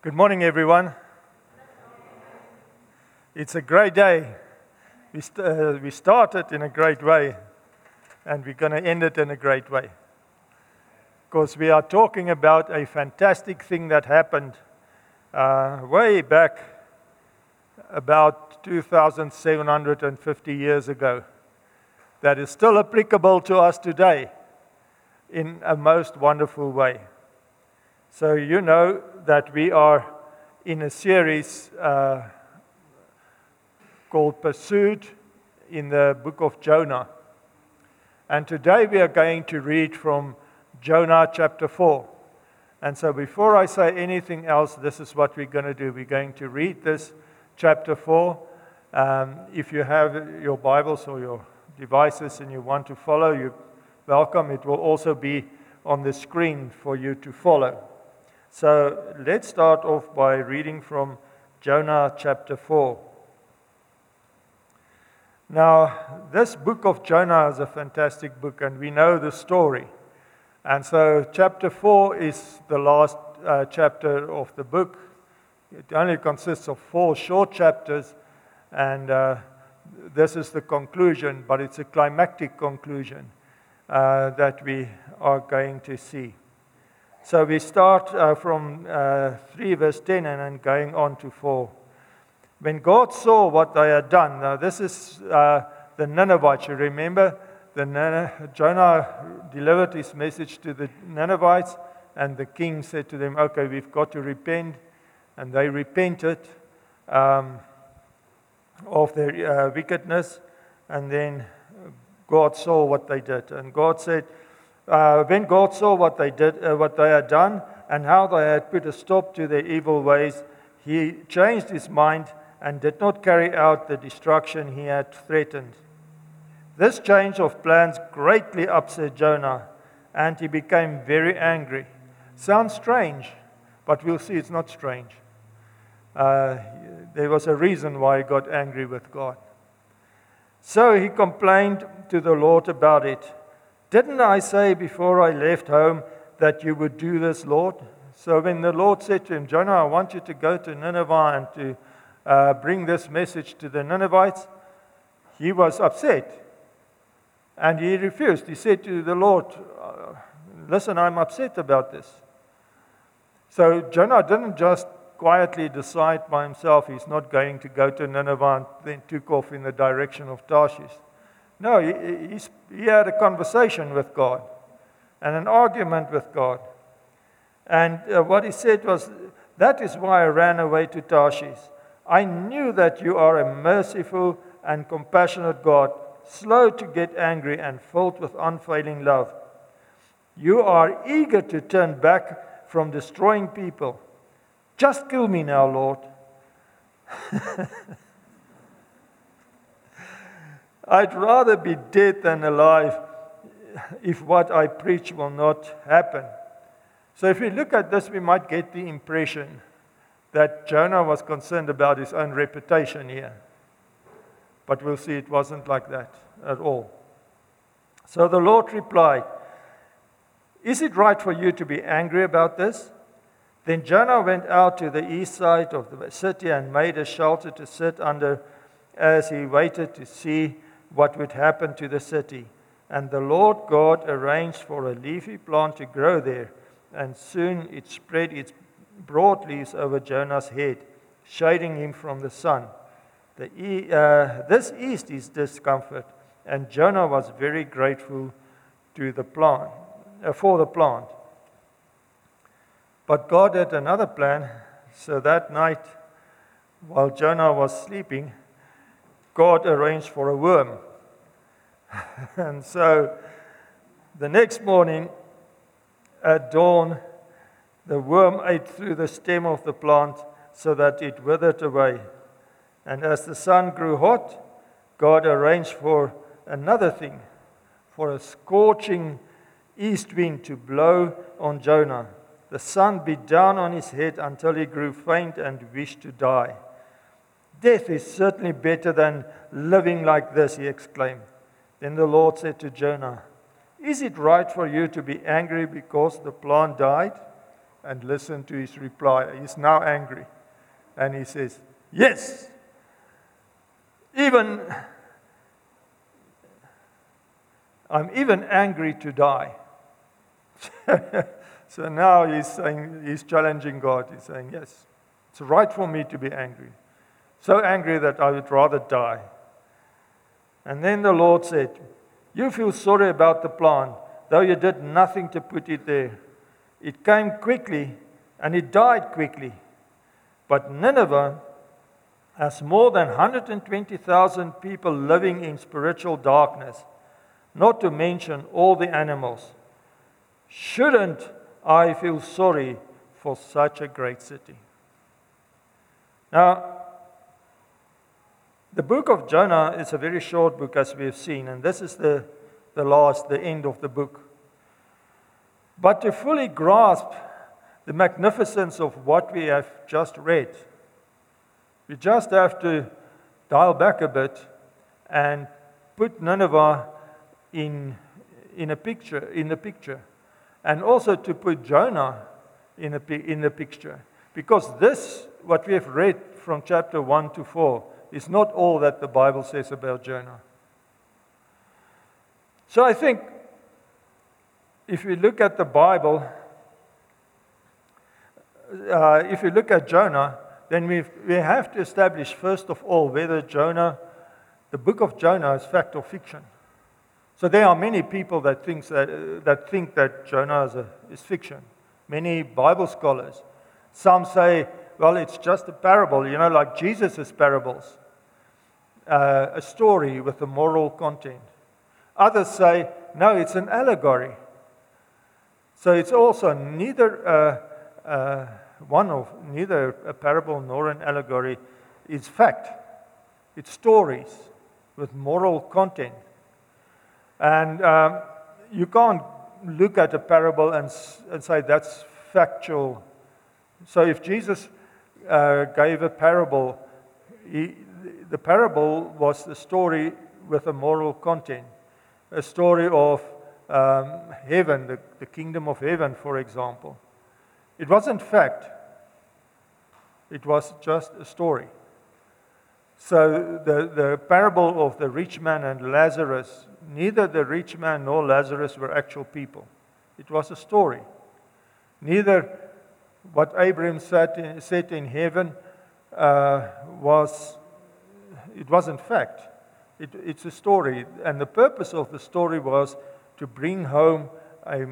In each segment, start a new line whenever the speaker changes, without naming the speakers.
Good morning, everyone. It's a great day. We, st- uh, we started in a great way, and we're going to end it in a great way. Because we are talking about a fantastic thing that happened uh, way back about 2,750 years ago that is still applicable to us today in a most wonderful way. So, you know that we are in a series uh, called Pursued in the book of Jonah. And today we are going to read from Jonah chapter 4. And so, before I say anything else, this is what we're going to do. We're going to read this chapter 4. Um, if you have your Bibles or your devices and you want to follow, you're welcome. It will also be on the screen for you to follow. So let's start off by reading from Jonah chapter 4. Now, this book of Jonah is a fantastic book, and we know the story. And so, chapter 4 is the last uh, chapter of the book. It only consists of four short chapters, and uh, this is the conclusion, but it's a climactic conclusion uh, that we are going to see. So we start uh, from uh, 3 verse 10 and then going on to 4. When God saw what they had done, now this is uh, the Ninevites. You remember, the Jonah delivered his message to the Ninevites, and the king said to them, Okay, we've got to repent. And they repented um, of their uh, wickedness, and then God saw what they did. And God said, uh, when God saw what they did, uh, what they had done, and how they had put a stop to their evil ways, he changed his mind and did not carry out the destruction he had threatened. This change of plans greatly upset Jonah, and he became very angry. Sounds strange, but we'll see it's not strange. Uh, there was a reason why he got angry with God. So he complained to the Lord about it. Didn't I say before I left home that you would do this, Lord? So when the Lord said to him, Jonah, I want you to go to Nineveh and to uh, bring this message to the Ninevites, he was upset. And he refused. He said to the Lord, uh, Listen, I'm upset about this. So Jonah didn't just quietly decide by himself he's not going to go to Nineveh and then took off in the direction of Tarshish. No, he, he had a conversation with God and an argument with God. And uh, what he said was, That is why I ran away to Tarshish. I knew that you are a merciful and compassionate God, slow to get angry and filled with unfailing love. You are eager to turn back from destroying people. Just kill me now, Lord. I'd rather be dead than alive if what I preach will not happen. So, if we look at this, we might get the impression that Jonah was concerned about his own reputation here. But we'll see it wasn't like that at all. So the Lord replied, Is it right for you to be angry about this? Then Jonah went out to the east side of the city and made a shelter to sit under as he waited to see what would happen to the city. And the Lord God arranged for a leafy plant to grow there, and soon it spread its broad leaves over Jonah's head, shading him from the sun. The uh, this eased his discomfort, and Jonah was very grateful to the plant, uh, for the plant. But God had another plan, so that night, while Jonah was sleeping, God arranged for a worm. and so the next morning at dawn, the worm ate through the stem of the plant so that it withered away. And as the sun grew hot, God arranged for another thing, for a scorching east wind to blow on Jonah. The sun beat down on his head until he grew faint and wished to die. Death is certainly better than living like this, he exclaimed. Then the Lord said to Jonah, Is it right for you to be angry because the plant died? and listen to his reply. He's now angry. And he says, Yes, even I'm even angry to die. so now he's saying he's challenging God. He's saying, Yes, it's right for me to be angry. So angry that I would rather die. And then the Lord said, You feel sorry about the plant, though you did nothing to put it there. It came quickly and it died quickly. But Nineveh has more than 120,000 people living in spiritual darkness, not to mention all the animals. Shouldn't I feel sorry for such a great city? Now, the book of Jonah is a very short book, as we have seen, and this is the, the last, the end of the book. But to fully grasp the magnificence of what we have just read, we just have to dial back a bit and put Nineveh in, in a picture, in the picture, and also to put Jonah in, a, in the picture. Because this, what we have read from chapter 1 to 4, is not all that the Bible says about Jonah. So I think if we look at the Bible, uh, if we look at Jonah, then we we have to establish, first of all, whether Jonah, the book of Jonah, is fact or fiction. So there are many people that, thinks that, uh, that think that Jonah is, a, is fiction. Many Bible scholars. Some say well, it's just a parable, you know, like Jesus' parables, uh, a story with a moral content. Others say, no, it's an allegory. So it's also neither uh, uh, one of neither a parable nor an allegory is fact. It's stories with moral content. And um, you can't look at a parable and, and say that's factual. So if Jesus uh, gave a parable. He, the parable was a story with a moral content, a story of um, heaven, the, the kingdom of heaven, for example. It wasn't fact, it was just a story. So, the, the parable of the rich man and Lazarus, neither the rich man nor Lazarus were actual people. It was a story. Neither what Abraham said in, said in heaven uh, was, it wasn't fact. It, it's a story. And the purpose of the story was to bring home a,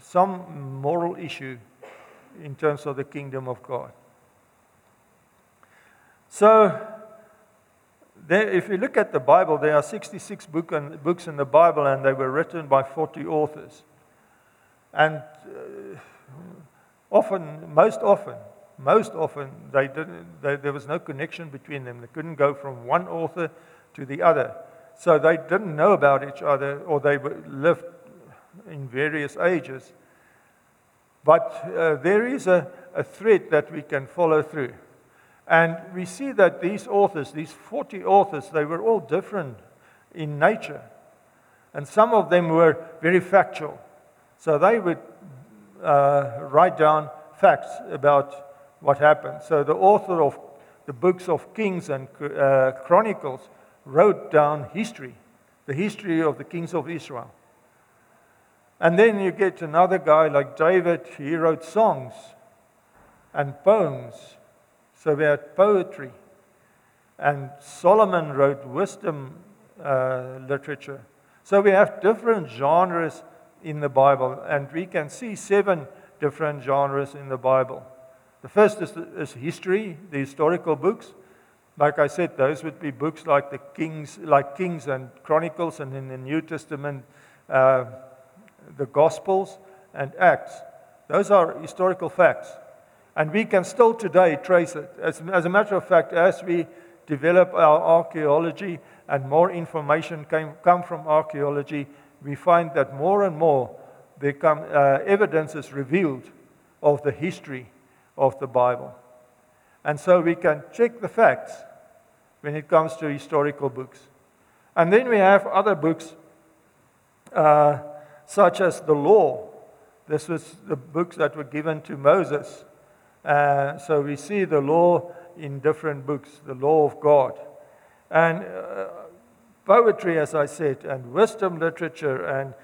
some moral issue in terms of the kingdom of God. So, there, if you look at the Bible, there are 66 book and, books in the Bible, and they were written by 40 authors. And uh, Often, most often, most often, they didn't, they, there was no connection between them. They couldn't go from one author to the other. So they didn't know about each other, or they lived in various ages. But uh, there is a, a thread that we can follow through. And we see that these authors, these 40 authors, they were all different in nature. And some of them were very factual. So they would uh, write down facts about what happened. So the author of the books of Kings and uh, Chronicles wrote down history, the history of the kings of Israel. And then you get another guy like David, he wrote songs and poems. So we had poetry. And Solomon wrote wisdom uh, literature. So we have different genres in the Bible, and we can see seven different genres in the Bible. The first is, is history, the historical books. Like I said, those would be books like the Kings, like Kings and Chronicles, and in the New Testament, uh, the Gospels and Acts. Those are historical facts. And we can still today trace it. As, as a matter of fact, as we develop our archaeology and more information came, come from archaeology, we find that more and more there come, uh, evidence is revealed of the history of the Bible. And so we can check the facts when it comes to historical books. And then we have other books, uh, such as the law. This was the books that were given to Moses. Uh, so we see the law in different books, the law of God. And uh, poetry, as I said, and wisdom literature and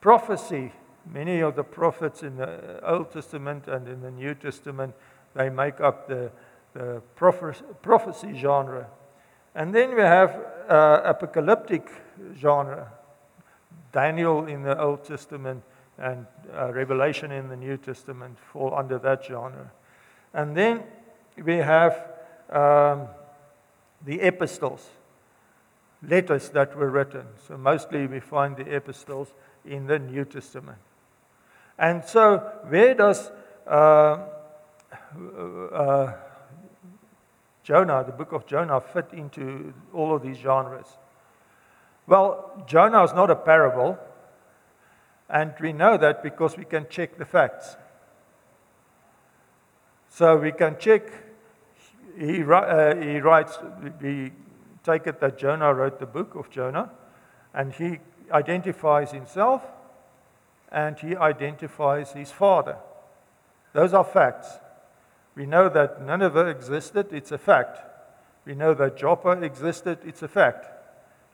prophecy. Many of the prophets in the Old Testament and in the New Testament, they make up the, the prophecy genre. And then we have uh, apocalyptic genre. Daniel in the Old Testament and uh, Revelation in the New Testament fall under that genre. And then we have um, the epistles, letters that were written. So mostly we find the epistles in the New Testament. And so, where does uh, uh, Jonah, the book of Jonah, fit into all of these genres? Well, Jonah is not a parable, and we know that because we can check the facts. So we can check, he, uh, he writes, we take it that Jonah wrote the book of Jonah, and he identifies himself and he identifies his father. Those are facts. We know that Nineveh existed, it's a fact. We know that Joppa existed, it's a fact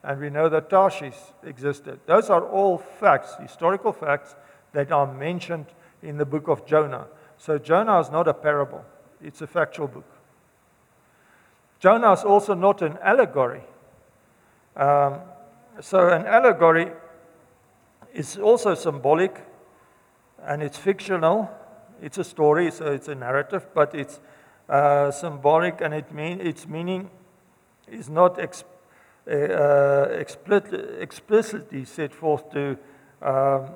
and we know that Tarshish existed. Those are all facts, historical facts, that are mentioned in the book of Jonah. So Jonah is not a parable, it's a factual book. Jonah is also not an allegory. Um, so, an allegory is also symbolic and it's fictional. It's a story, so it's a narrative, but it's uh, symbolic and it mean, its meaning is not expressed uh, explicitly set forth to, um,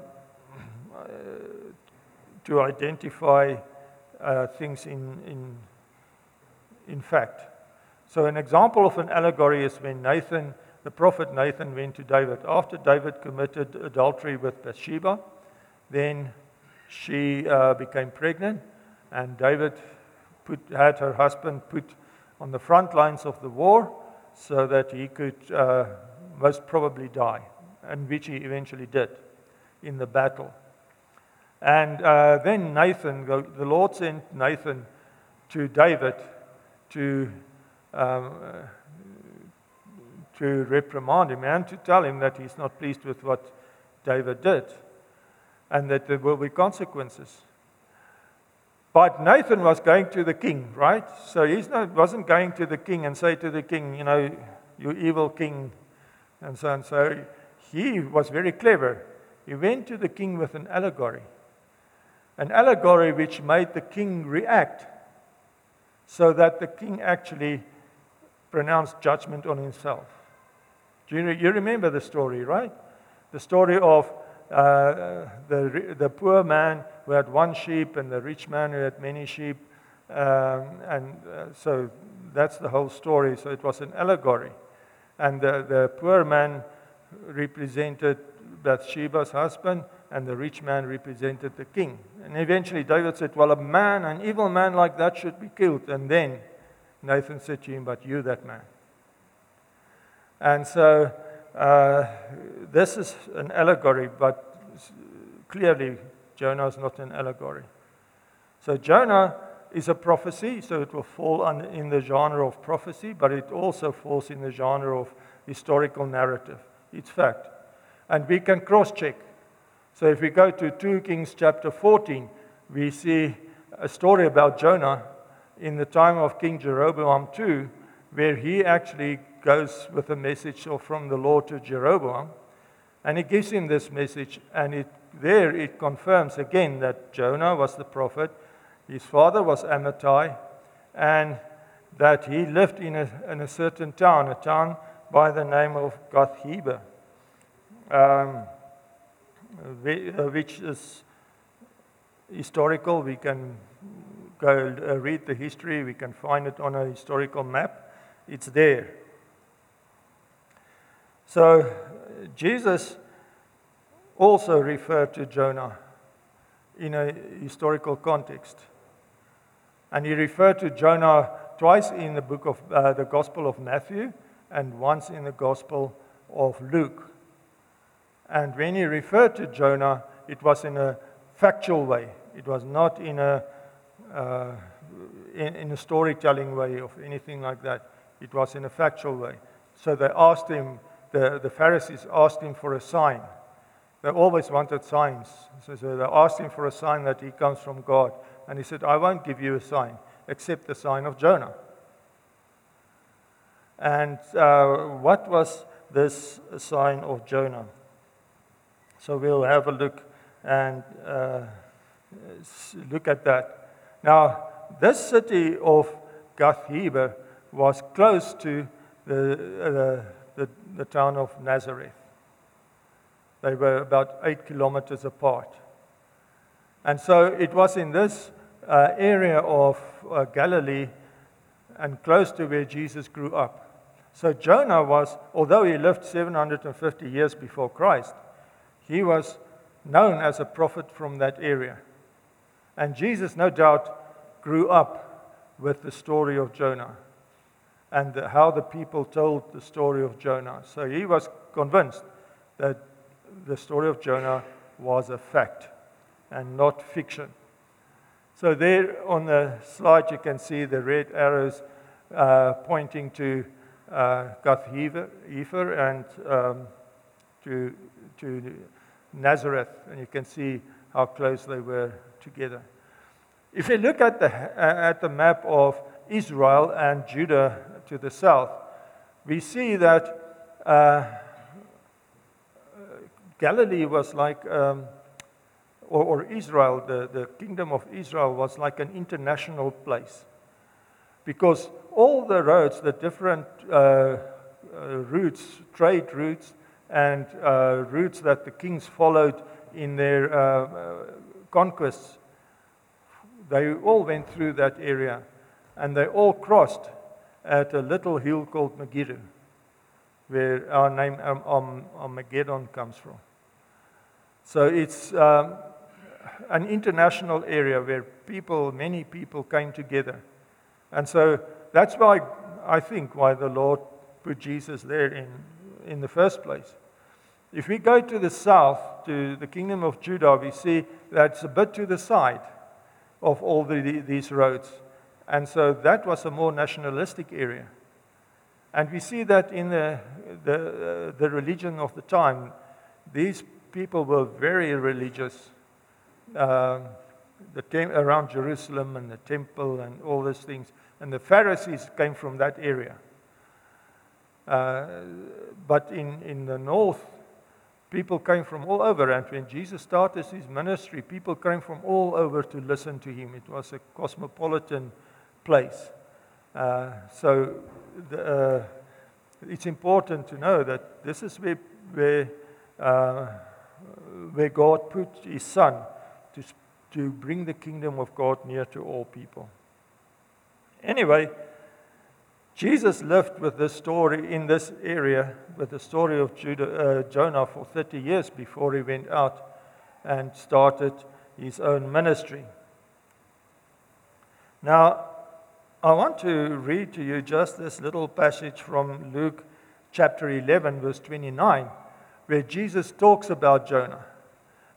to identify uh, things in, in, in fact. So, an example of an allegory is when Nathan, the prophet Nathan, went to David. After David committed adultery with Bathsheba, then she uh, became pregnant, and David put, had her husband put on the front lines of the war so that he could uh, most probably die, and which he eventually did in the battle. And uh, then Nathan, the Lord sent Nathan to David to, um, uh, to reprimand him and to tell him that he's not pleased with what David did and that there will be consequences. But Nathan was going to the king, right? So he wasn't going to the king and say to the king, you know, you evil king, and so on. And so he was very clever. He went to the king with an allegory, an allegory which made the king react, so that the king actually pronounced judgment on himself. Do you, you remember the story, right? The story of uh, the, the poor man who had one sheep and the rich man who had many sheep. Um, and uh, so that's the whole story. So it was an allegory. And the, the poor man represented Bathsheba's husband, and the rich man represented the king. And eventually David said, Well, a man, an evil man like that should be killed. And then Nathan said to him, But you, that man. And so uh, this is an allegory, but clearly Jonah is not an allegory. So Jonah is a prophecy, so it will fall in the genre of prophecy, but it also falls in the genre of historical narrative. It's fact. And we can cross check. So if we go to 2 Kings chapter 14, we see a story about Jonah in the time of King Jeroboam II, where he actually goes with a message from the Lord to Jeroboam. And he gives him this message, and it, there it confirms again that Jonah was the prophet, his father was Amittai, and that he lived in a, in a certain town, a town by the name of Gath-hepher, um, uh, which is historical. We can go uh, read the history, we can find it on a historical map. It's there. So Jesus also referred to Jonah in a historical context. And he referred to Jonah twice in the book of uh, the Gospel of Matthew and once in the Gospel of Luke. And when he referred to Jonah, it was in a factual way. It was not in a, uh, in, in a storytelling way or anything like that. It was in a factual way. So they asked him, the, the Pharisees asked him for a sign. They always wanted signs. So, so they asked him for a sign that he comes from God. And he said, I won't give you a sign except the sign of Jonah. And uh, what was this sign of Jonah? So we'll have a look and uh, look at that. Now, this city of Gath Hepher was close to the, uh, the, the town of Nazareth. They were about eight kilometers apart. And so it was in this uh, area of uh, Galilee and close to where Jesus grew up. So Jonah was, although he lived 750 years before Christ, he was known as a prophet from that area. And Jesus, no doubt, grew up with the story of Jonah and how the people told the story of Jonah. So he was convinced that the story of Jonah was a fact and not fiction. So, there on the slide, you can see the red arrows uh, pointing to uh, Gath Hefer and um, to, to Nazareth, and you can see how close they were together. If you look at the, at the map of Israel and Judah to the south, we see that uh, Galilee was like, um, or, or, Israel, the, the kingdom of Israel was like an international place. Because all the roads, the different uh, uh, routes, trade routes, and uh, routes that the kings followed in their uh, uh, conquests, they all went through that area. And they all crossed at a little hill called Megiddo, where our name um, Armageddon comes from. So it's um, an international area where people, many people came together. And so that's why I think why the Lord put Jesus there in, in the first place. If we go to the south, to the kingdom of Judah, we see that it's a bit to the side of all the, these roads. And so that was a more nationalistic area. And we see that in the, the, uh, the religion of the time, these people were very religious. Uh, tem- around Jerusalem and the temple and all those things. And the Pharisees came from that area. Uh, but in, in the north, people came from all over. And when Jesus started his ministry, people came from all over to listen to him. It was a cosmopolitan place. Uh, so the, uh, it's important to know that this is where, where, uh, where God put his son to, to bring the kingdom of God near to all people. Anyway, Jesus lived with this story in this area, with the story of Judah, uh, Jonah for 30 years before he went out and started his own ministry. Now, I want to read to you just this little passage from Luke chapter 11, verse 29, where Jesus talks about Jonah.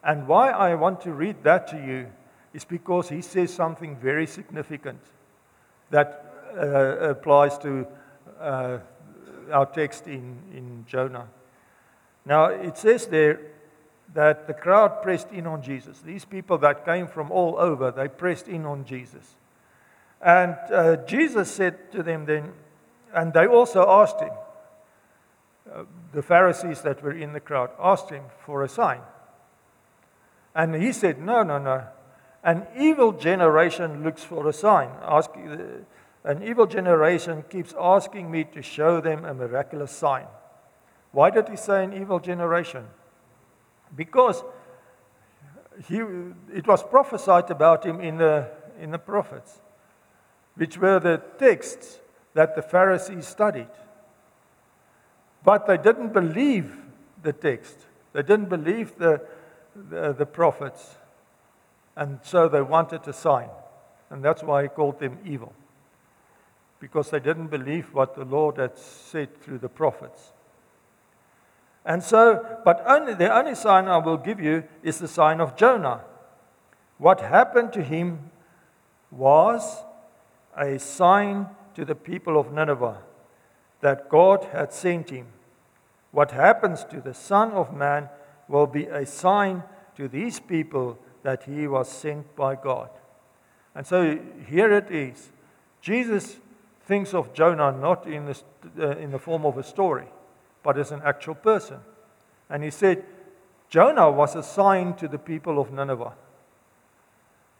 And why I want to read that to you is because he says something very significant that uh, applies to uh, our text in, in Jonah. Now, it says there that the crowd pressed in on Jesus. These people that came from all over, they pressed in on Jesus. And uh, Jesus said to them then, and they also asked him, uh, the Pharisees that were in the crowd asked him for a sign. And he said, No, no, no. An evil generation looks for a sign. Ask, uh, an evil generation keeps asking me to show them a miraculous sign. Why did he say an evil generation? Because he, it was prophesied about him in the, in the prophets, which were the texts that the Pharisees studied. But they didn't believe the text, they didn't believe the, the, the prophets. And so they wanted a sign. And that's why he called them evil because they didn't believe what the Lord had said through the prophets. And so, but only, the only sign I will give you is the sign of Jonah. What happened to him was a sign to the people of Nineveh that God had sent him. What happens to the Son of Man will be a sign to these people that he was sent by God. And so here it is. Jesus thinks of Jonah not in the, uh, in the form of a story, but as an actual person. And he said, Jonah was a sign to the people of Nineveh.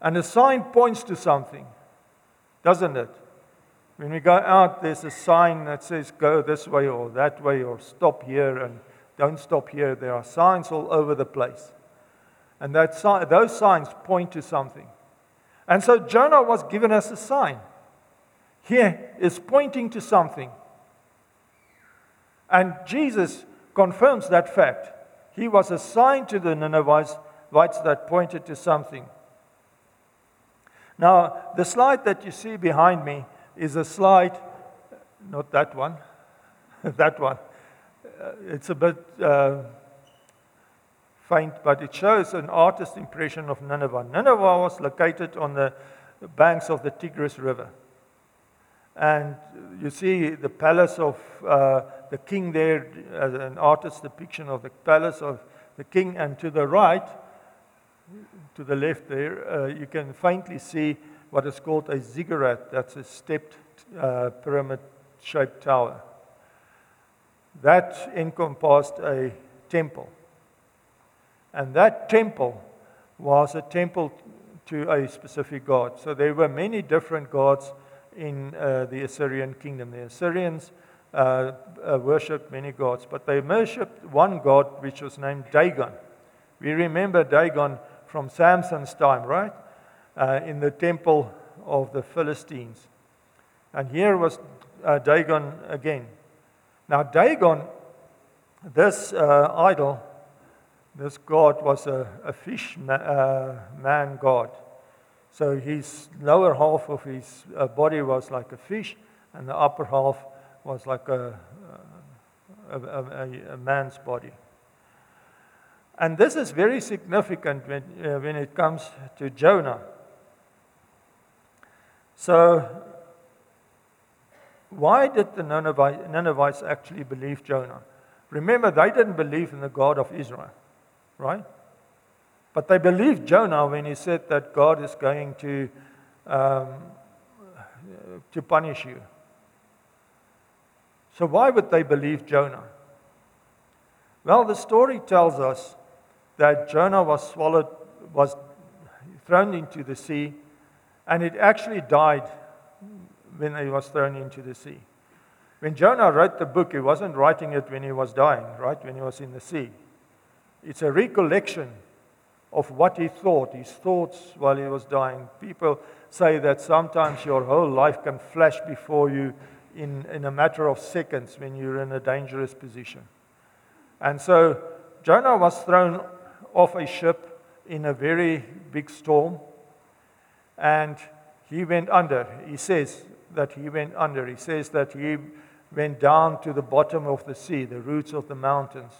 And a sign points to something, doesn't it? When we go out, there's a sign that says go this way or that way or stop here and don't stop here. There are signs all over the place. And that, those signs point to something. And so Jonah was given us a sign. Here is pointing to something. And Jesus confirms that fact. He was a sign to the Ninevites that pointed to something. Now, the slide that you see behind me is a slide, not that one, that one. Uh, it's a bit uh, faint, but it shows an artist's impression of Nineveh. Nineveh was located on the banks of the Tigris River. And you see the palace of uh, the king there, as an artist's depiction of the palace of the king. And to the right, to the left there, uh, you can faintly see what is called a ziggurat. That's a stepped uh, pyramid shaped tower. That encompassed a temple. And that temple was a temple to a specific god. So there were many different gods in uh, the Assyrian kingdom. The Assyrians uh, uh, worshipped many gods, but they worshipped one god which was named Dagon. We remember Dagon from Samson's time, right? Uh, in the temple of the Philistines. And here was uh, Dagon again. Now, Dagon, this uh, idol, this god was a, a fish ma- man god. So his lower half of his uh, body was like a fish, and the upper half was like a, a, a, a man's body. And this is very significant when, uh, when it comes to Jonah. So, why did the Ninevites actually believe Jonah? Remember, they didn't believe in the God of Israel right? But they believed Jonah when he said that God is going to, um, to punish you. So, why would they believe Jonah? Well, the story tells us that Jonah was swallowed, was thrown into the sea, and it actually died when he was thrown into the sea. When Jonah wrote the book, he wasn't writing it when he was dying, right? When he was in the sea. It's a recollection of what he thought, his thoughts while he was dying. People say that sometimes your whole life can flash before you in, in a matter of seconds when you're in a dangerous position. And so Jonah was thrown off a ship in a very big storm, and he went under. He says that he went under. He says that he went down to the bottom of the sea, the roots of the mountains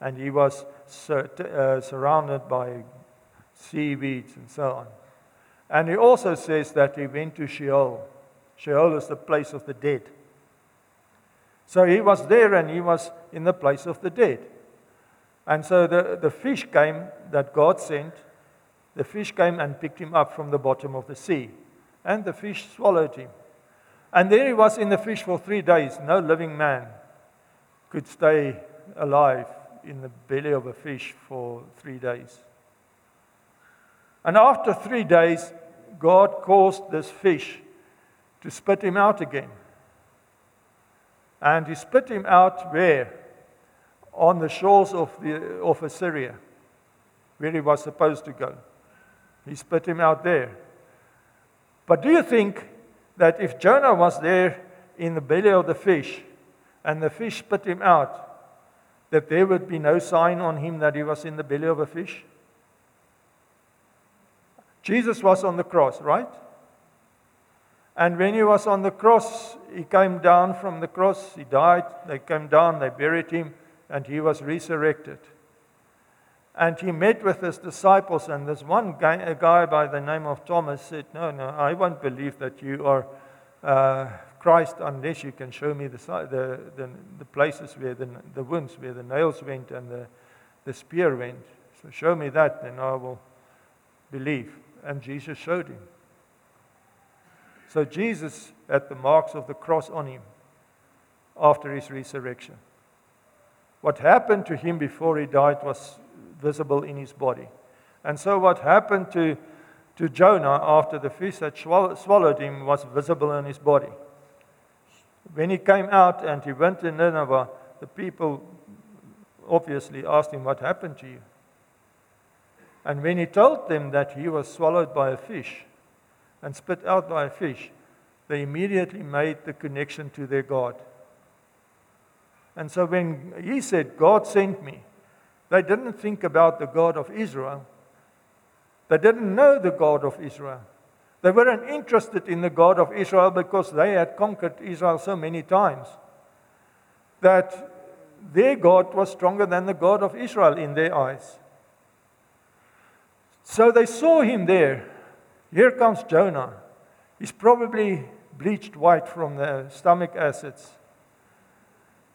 and he was sur- uh, surrounded by seaweeds and so on. And he also says that he went to Sheol. Sheol is the place of the dead. So he was there and he was in the place of the dead. And so the, the fish came that God sent, the fish came and picked him up from the bottom of the sea. And the fish swallowed him. And there he was in the fish for three days. No living man could stay alive in the belly of a fish for three days. And after three days, God caused this fish to spit him out again. And he spit him out where? On the shores of, the, of Assyria, where he was supposed to go. He spit him out there. But do you think that if Jonah was there in the belly of the fish and the fish spit him out, that there would be no sign on him that he was in the belly of a fish? Jesus was on the cross, right? And when he was on the cross, he came down from the cross, he died, they came down, they buried him, and he was resurrected. And he met with his disciples, and this one guy, a guy by the name of Thomas said, No, no, I won't believe that you are uh, Christ unless you can show me the, the, the, the places where the, the wounds, where the nails went and the, the spear went. So show me that, then I will believe. And Jesus showed him. So Jesus had the marks of the cross on him after his resurrection. What happened to him before he died was visible in his body. And so, what happened to, to Jonah after the fish had swallowed him was visible in his body. When he came out and he went to Nineveh, the people obviously asked him, What happened to you? And when he told them that he was swallowed by a fish and spit out by a fish, they immediately made the connection to their God. And so when he said, God sent me, they didn't think about the God of Israel. They didn't know the God of Israel. They weren't interested in the God of Israel because they had conquered Israel so many times that their God was stronger than the God of Israel in their eyes. So they saw him there. Here comes Jonah. He's probably bleached white from the stomach acids.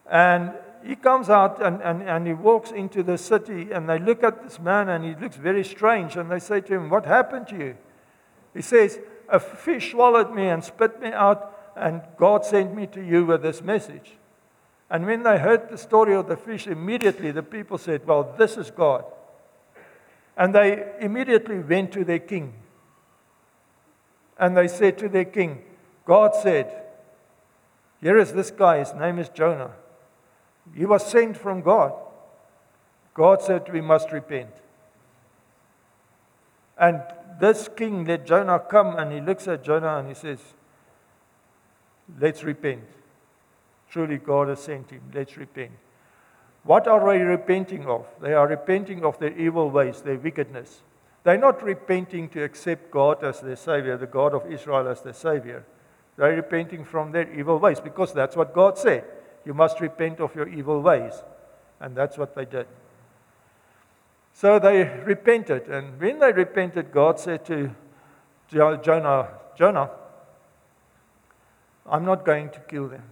And he comes out and, and, and he walks into the city, and they look at this man, and he looks very strange. And they say to him, What happened to you? He says, A fish swallowed me and spit me out, and God sent me to you with this message. And when they heard the story of the fish, immediately the people said, Well, this is God. And they immediately went to their king. And they said to their king, God said, Here is this guy, his name is Jonah. He was sent from God. God said we must repent. And this king let Jonah come and he looks at Jonah and he says, Let's repent. Truly, God has sent him. Let's repent. What are they repenting of? They are repenting of their evil ways, their wickedness. They're not repenting to accept God as their Savior, the God of Israel as their Savior. They're repenting from their evil ways because that's what God said. You must repent of your evil ways. And that's what they did. So they repented. And when they repented, God said to Jonah, Jonah, I'm not going to kill them.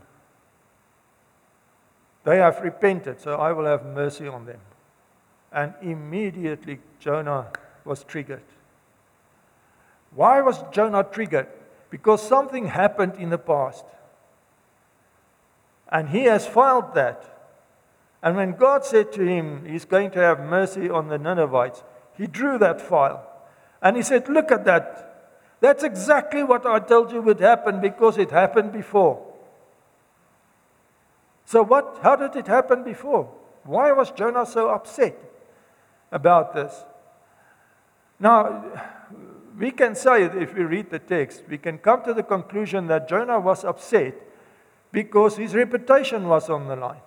They have repented, so I will have mercy on them. And immediately Jonah was triggered. Why was Jonah triggered? Because something happened in the past. And he has filed that. And when God said to him, He's going to have mercy on the Ninevites, he drew that file. And he said, Look at that. That's exactly what I told you would happen because it happened before. So, what, how did it happen before? Why was Jonah so upset about this? Now, we can say, if we read the text, we can come to the conclusion that Jonah was upset because his reputation was on the line.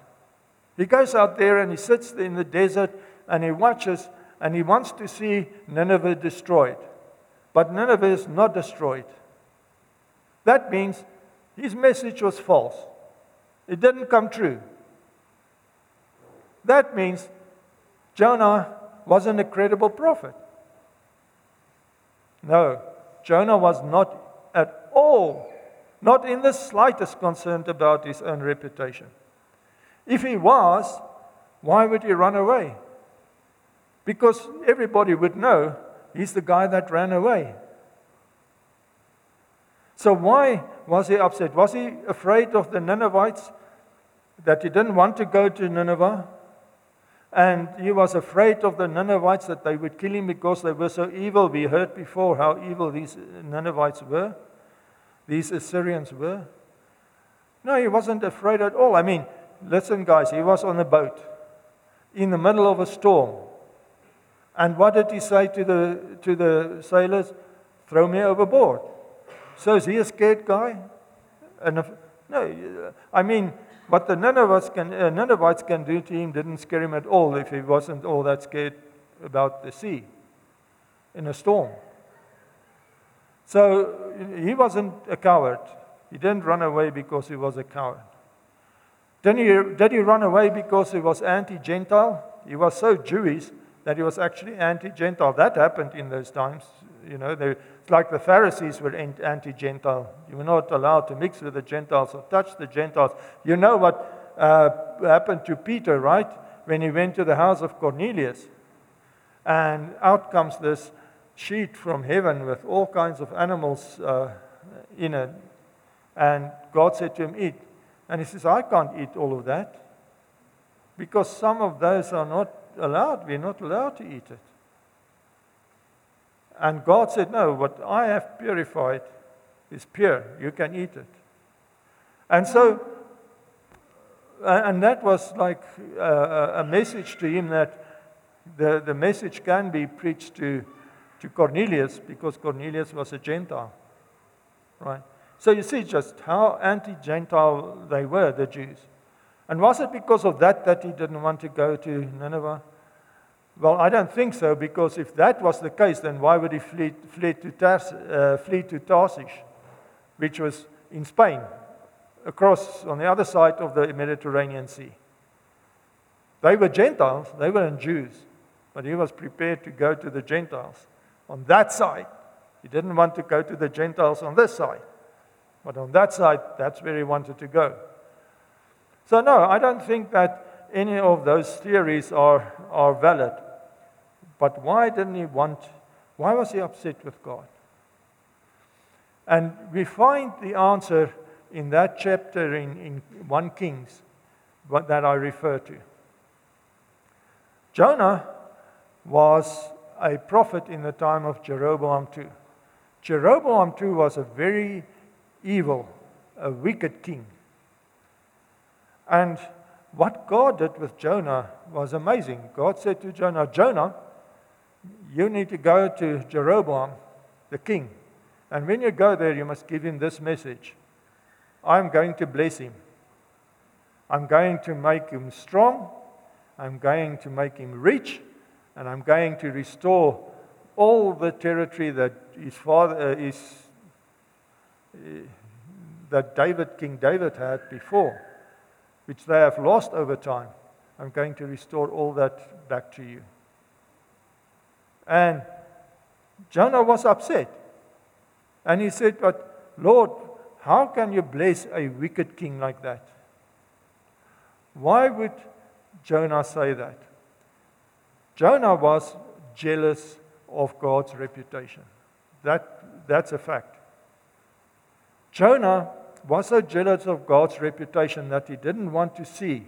He goes out there and he sits in the desert and he watches and he wants to see Nineveh destroyed. But Nineveh is not destroyed. That means his message was false, it didn't come true. That means Jonah wasn't a credible prophet. No, Jonah was not at all not in the slightest concerned about his own reputation. If he was, why would he run away? Because everybody would know he's the guy that ran away. So, why was he upset? Was he afraid of the Ninevites? That he didn't want to go to Nineveh? And he was afraid of the Ninevites that they would kill him because they were so evil. We heard before how evil these Ninevites were these Assyrians were? No, he wasn't afraid at all. I mean, listen, guys, he was on a boat in the middle of a storm. And what did he say to the, to the sailors? Throw me overboard. So is he a scared guy? And if, no, I mean, what the Ninevites can, uh, Ninevites can do to him didn't scare him at all if he wasn't all that scared about the sea in a storm. So he wasn't a coward. He didn't run away because he was a coward. Did he, did he run away because he was anti Gentile? He was so Jewish that he was actually anti Gentile. That happened in those times. You know, they, it's like the Pharisees were anti Gentile. You were not allowed to mix with the Gentiles or touch the Gentiles. You know what uh, happened to Peter, right? When he went to the house of Cornelius. And out comes this sheet from heaven with all kinds of animals uh, in it. And God said to him, Eat. And he says, I can't eat all of that because some of those are not allowed. We're not allowed to eat it. And God said, No, what I have purified is pure. You can eat it. And so, and that was like a, a message to him that the, the message can be preached to, to Cornelius because Cornelius was a Gentile. Right? So you see just how anti Gentile they were, the Jews. And was it because of that that he didn't want to go to Nineveh? Well, I don't think so, because if that was the case, then why would he flee, flee, to, Tars, uh, flee to which was in Spain, across on the other side of the Mediterranean Sea? They were Gentiles, they weren't Jews, but he was prepared to go to the Gentiles on that side. He didn't want to go to the Gentiles on this side, but on that side, that's where he wanted to go. So, no, I don't think that any of those theories are, are valid. But why didn't he want, why was he upset with God? And we find the answer in that chapter in, in 1 Kings that I refer to. Jonah was a prophet in the time of Jeroboam II. Jeroboam II was a very evil, a wicked king. And what God did with Jonah was amazing. God said to Jonah, Jonah, you need to go to Jeroboam, the king. And when you go there, you must give him this message I'm going to bless him. I'm going to make him strong. I'm going to make him rich. And I'm going to restore all the territory that his father uh, is, uh, that David, King David had before, which they have lost over time. I'm going to restore all that back to you. And Jonah was upset. And he said, But Lord, how can you bless a wicked king like that? Why would Jonah say that? Jonah was jealous of God's reputation. That, that's a fact. Jonah was so jealous of God's reputation that he didn't want to see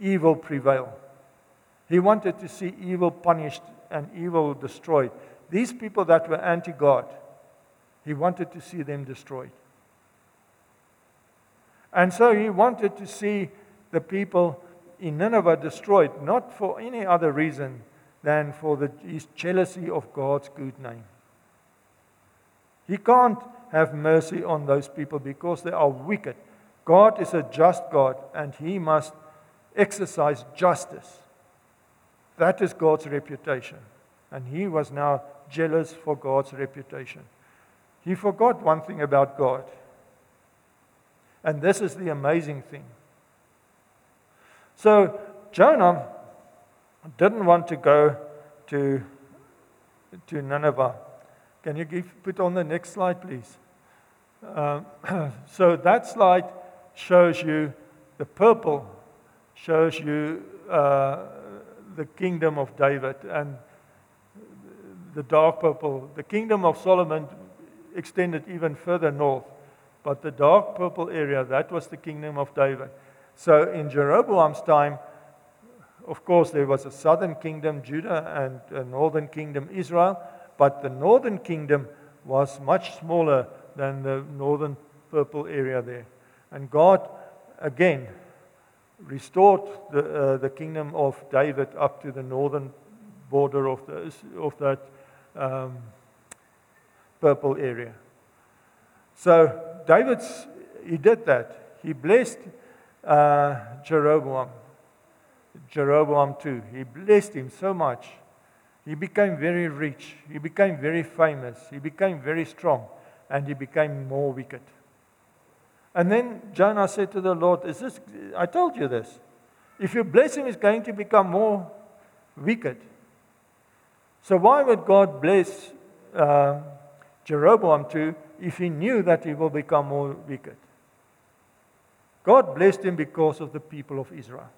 evil prevail. He wanted to see evil punished and evil destroyed. These people that were anti God, he wanted to see them destroyed. And so he wanted to see the people in Nineveh destroyed, not for any other reason than for the, his jealousy of God's good name. He can't have mercy on those people because they are wicked. God is a just God and he must exercise justice. That is God's reputation. And he was now jealous for God's reputation. He forgot one thing about God. And this is the amazing thing. So Jonah didn't want to go to, to Nineveh. Can you give, put on the next slide, please? Um, so that slide shows you the purple, shows you uh, the kingdom of David, and the dark purple, the kingdom of Solomon extended even further north. But the dark purple area, that was the kingdom of David. So in Jeroboam's time, of course, there was a southern kingdom, Judah, and a northern kingdom, Israel. But the northern kingdom was much smaller than the northern purple area there. And God, again, restored the, uh, the kingdom of David up to the northern border of, the, of that um, purple area. So David's, he did that. He blessed uh, Jeroboam, Jeroboam II. He blessed him so much. He became very rich. He became very famous. He became very strong. And he became more wicked. And then Jonah said to the Lord, Is this, I told you this. If you bless him, he's going to become more wicked. So, why would God bless uh, Jeroboam II if he knew that he will become more wicked? God blessed him because of the people of Israel.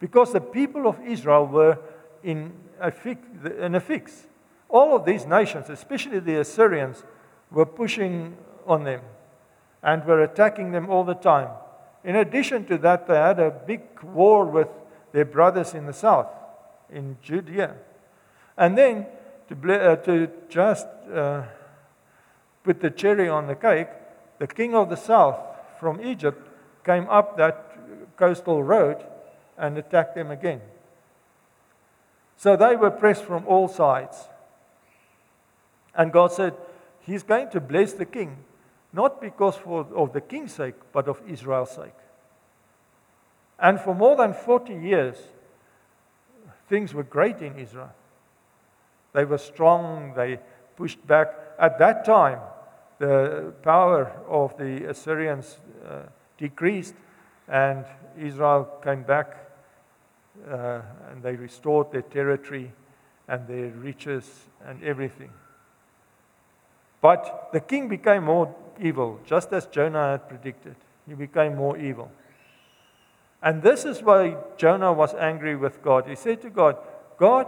Because the people of Israel were in a, fix, in a fix. All of these nations, especially the Assyrians, were pushing on them and were attacking them all the time. In addition to that, they had a big war with their brothers in the south, in Judea. And then, to, uh, to just uh, put the cherry on the cake, the king of the south from Egypt came up that coastal road and attacked them again. So they were pressed from all sides. And God said, He's going to bless the king, not because for, of the king's sake, but of Israel's sake. And for more than 40 years, things were great in Israel. They were strong, they pushed back. At that time, the power of the Assyrians uh, decreased, and Israel came back uh, and they restored their territory and their riches and everything. But the king became more evil, just as Jonah had predicted. He became more evil. And this is why Jonah was angry with God. He said to God, God,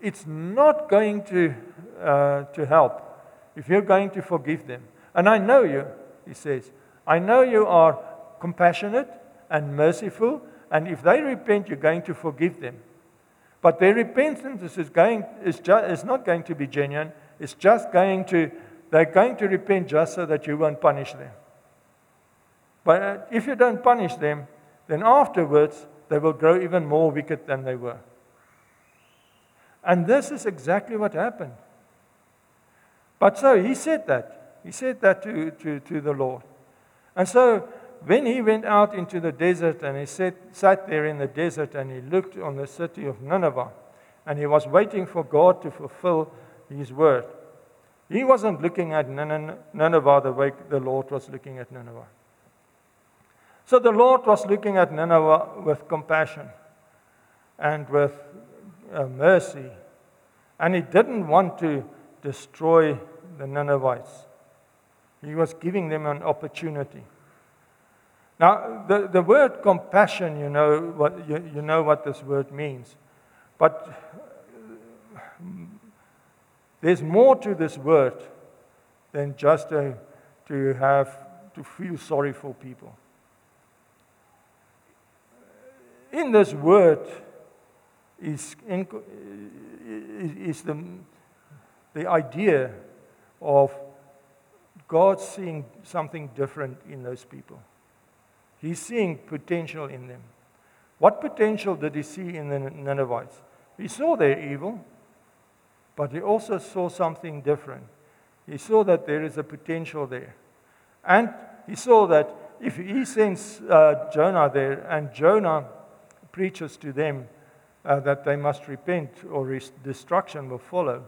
it's not going to, uh, to help if you're going to forgive them. And I know you, he says. I know you are compassionate and merciful, and if they repent, you're going to forgive them. But their repentance is, going, is, ju- is not going to be genuine. It's just going to, they're going to repent just so that you won't punish them. But uh, if you don't punish them, then afterwards they will grow even more wicked than they were. And this is exactly what happened. But so he said that. He said that to, to, to the Lord. And so when he went out into the desert and he sat, sat there in the desert and he looked on the city of Nineveh and he was waiting for God to fulfill his word, he wasn't looking at Nineveh the way the Lord was looking at Nineveh. So the Lord was looking at Nineveh with compassion and with uh, mercy, and he didn't want to destroy the Ninevites. He was giving them an opportunity. Now, the, the word compassion, you know, what, you, you know what this word means. But there's more to this word than just to, to have to feel sorry for people. In this word is, in, uh, is the, the idea of God seeing something different in those people. He's seeing potential in them. What potential did he see in the Ninevites? He saw their evil, but he also saw something different. He saw that there is a potential there. And he saw that if he sends uh, Jonah there and Jonah preaches to them uh, that they must repent or res- destruction will follow,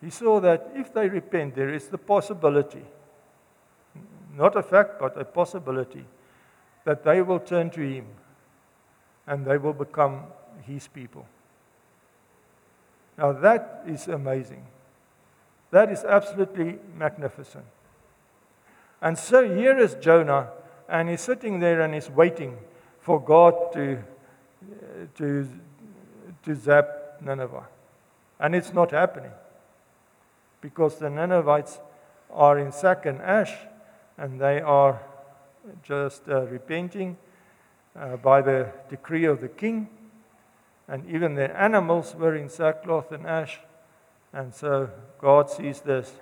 he saw that if they repent, there is the possibility, not a fact, but a possibility that they will turn to Him and they will become His people. Now, that is amazing. That is absolutely magnificent. And so here is Jonah, and he's sitting there and he's waiting for God to, to, to zap Nineveh. And it's not happening because the Ninevites are in sack and ash and they are just uh, repenting uh, by the decree of the king. And even their animals were in sackcloth and ash. And so God sees this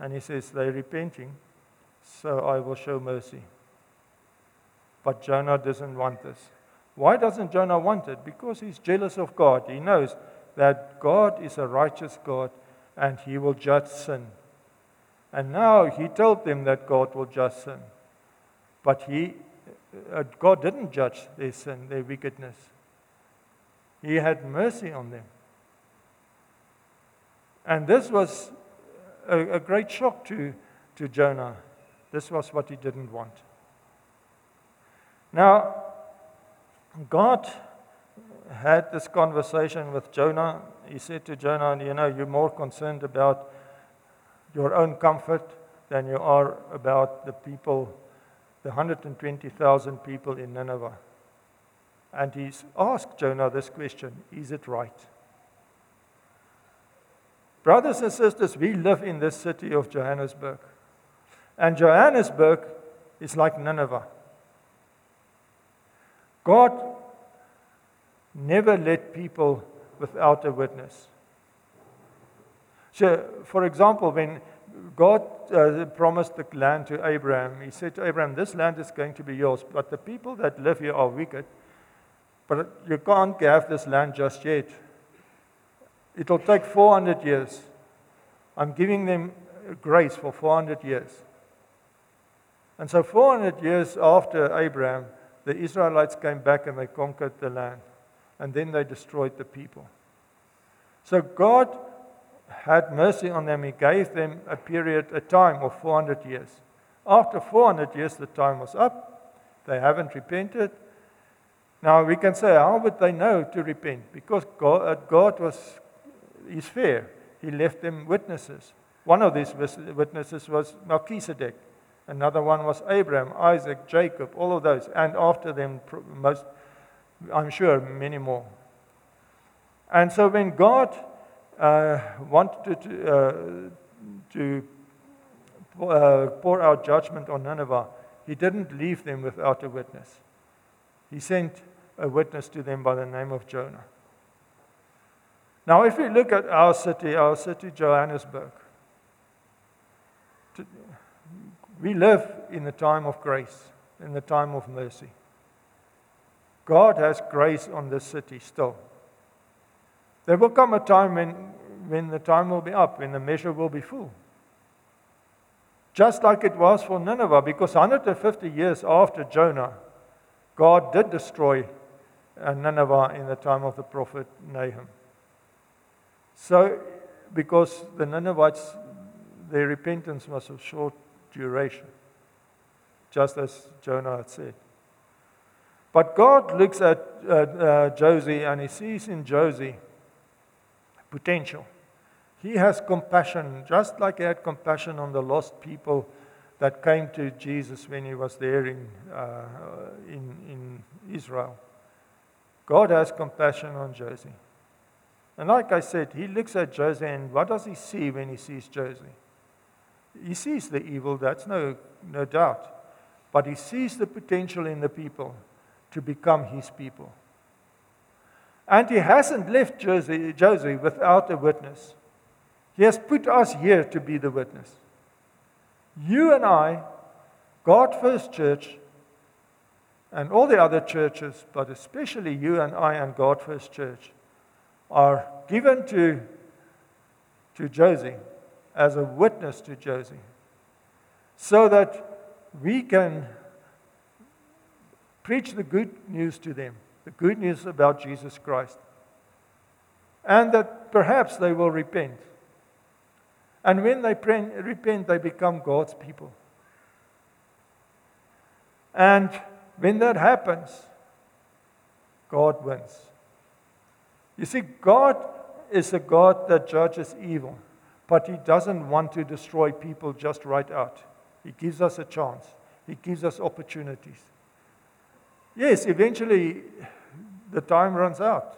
and he says, They're repenting, so I will show mercy. But Jonah doesn't want this. Why doesn't Jonah want it? Because he's jealous of God. He knows that God is a righteous God and he will judge sin. And now he told them that God will judge sin. But he, uh, God didn't judge their sin, their wickedness. He had mercy on them. And this was a, a great shock to, to Jonah. This was what he didn't want. Now, God had this conversation with Jonah, he said to Jonah, You know, you're more concerned about your own comfort than you are about the people, the 120,000 people in Nineveh. And he's asked Jonah this question Is it right? Brothers and sisters, we live in this city of Johannesburg. And Johannesburg is like Nineveh. God never let people without a witness. So, for example, when God uh, promised the land to Abraham, he said to Abraham, This land is going to be yours, but the people that live here are wicked. But you can't have this land just yet. It'll take 400 years. I'm giving them grace for 400 years. And so, 400 years after Abraham, the Israelites came back and they conquered the land. And then they destroyed the people. So, God had mercy on them. He gave them a period, a time of 400 years. After 400 years, the time was up. They haven't repented. Now, we can say, how would they know to repent? Because God, uh, God was, is fair. He left them witnesses. One of these witnesses was Melchizedek. Another one was Abraham, Isaac, Jacob, all of those. And after them, most, I'm sure, many more. And so when God uh, wanted to, uh, to uh, pour out judgment on Nineveh, he didn't leave them without a witness. He sent a witness to them by the name of Jonah. Now, if we look at our city, our city, Johannesburg, we live in the time of grace, in the time of mercy. God has grace on this city still. There will come a time when, when the time will be up, when the measure will be full. Just like it was for Nineveh, because 150 years after Jonah, God did destroy Nineveh in the time of the prophet Nahum. So, because the Ninevites, their repentance was of short duration, just as Jonah had said. But God looks at uh, uh, Jozi and he sees in Jozi potential. He has compassion, just like he had compassion on the lost people that came to Jesus when he was there in, uh, in, in Israel. God has compassion on Jozi. And like I said, he looks at Jozi, and what does he see when he sees Jozi? He sees the evil, that's no, no doubt. But he sees the potential in the people to become his people. And he hasn't left Jozi, Jozi without a witness. He has put us here to be the witness. You and I, God First Church, and all the other churches, but especially you and I and God First Church, are given to, to Jozi as a witness to Jozi so that we can preach the good news to them the good news about Jesus Christ. And that perhaps they will repent. And when they repent, they become God's people. And when that happens, God wins. You see, God is a God that judges evil, but He doesn't want to destroy people just right out. He gives us a chance, He gives us opportunities. Yes, eventually the time runs out.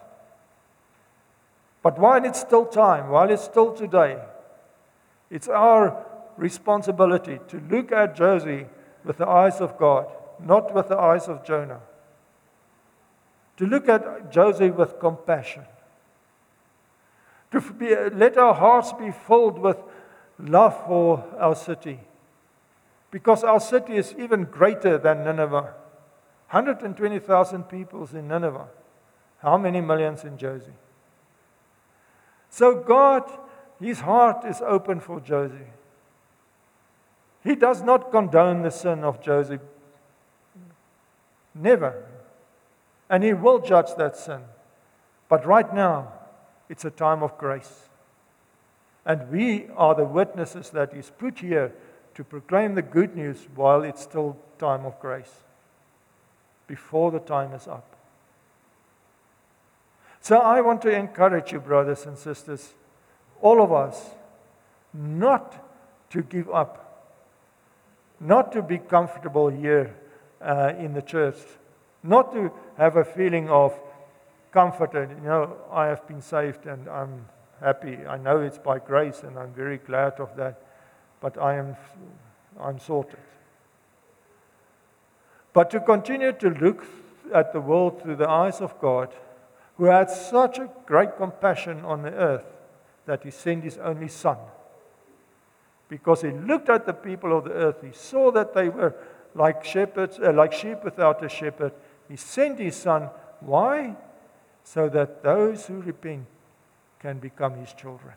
But while it's still time, while it's still today, it's our responsibility to look at Jozi with the eyes of God, not with the eyes of Jonah. To look at Jozi with compassion. To be, let our hearts be filled with love for our city. Because our city is even greater than Nineveh. 120,000 people in Nineveh. How many millions in Jozi? So God, his heart is open for Jozi. He does not condone the sin of Jozi. Never. And he will judge that sin. But right now, it's a time of grace. And we are the witnesses that is put here to proclaim the good news while it's still time of grace, before the time is up. So I want to encourage you, brothers and sisters, all of us, not to give up, not to be comfortable here uh, in the church, not to have a feeling of comfort and, you know, I have been saved and I'm happy. I know it's by grace and I'm very glad of that, but I am I'm sorted. But to continue to look at the world through the eyes of God, who had such a great compassion on the earth that he sent his only son. Because he looked at the people of the earth, he saw that they were like shepherds, uh, like sheep without a shepherd. He sent his son. Why? So that those who repent can become his children.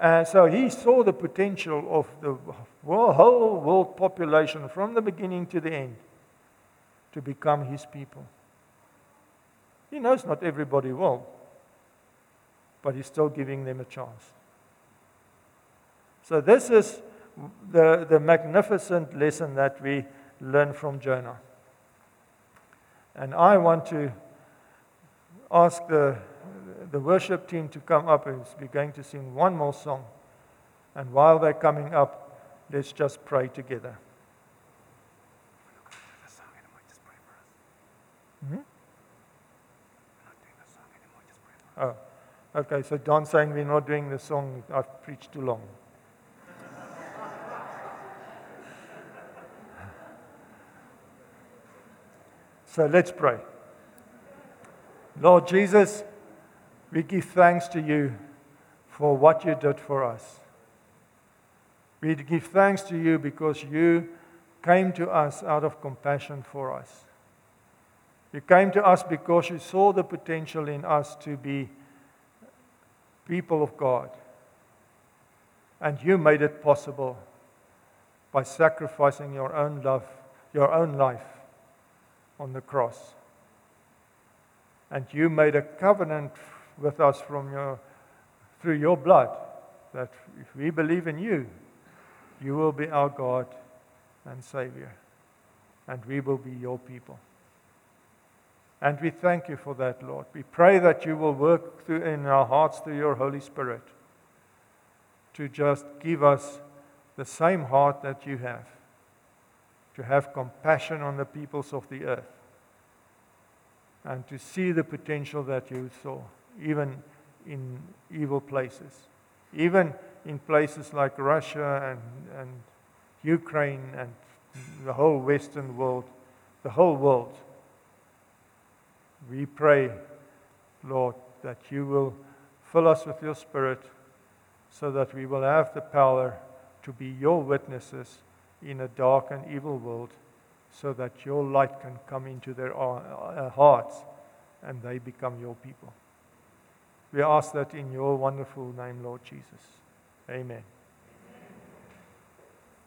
And so he saw the potential of the whole world population from the beginning to the end to become his people. He knows not everybody will, but he's still giving them a chance. So, this is the, the magnificent lesson that we learn from Jonah. And I want to ask the, the worship team to come up and we're going to sing one more song. And while they're coming up, let's just pray together. Mm-hmm. Oh, okay. So Don's saying we're not doing the song. I've preached too long. So let's pray. Lord Jesus, we give thanks to you for what you did for us. We give thanks to you because you came to us out of compassion for us. You came to us because you saw the potential in us to be people of God. And you made it possible by sacrificing your own love, your own life on the cross. And you made a covenant with us from your, through your blood that if we believe in you, you will be our God and Savior, and we will be your people. And we thank you for that, Lord. We pray that you will work through in our hearts through your Holy Spirit to just give us the same heart that you have, to have compassion on the peoples of the earth, and to see the potential that you saw, even in evil places, even in places like Russia and, and Ukraine and the whole Western world, the whole world. We pray, Lord, that you will fill us with your Spirit so that we will have the power to be your witnesses in a dark and evil world, so that your light can come into their uh, hearts and they become your people. We ask that in your wonderful name, Lord Jesus. Amen.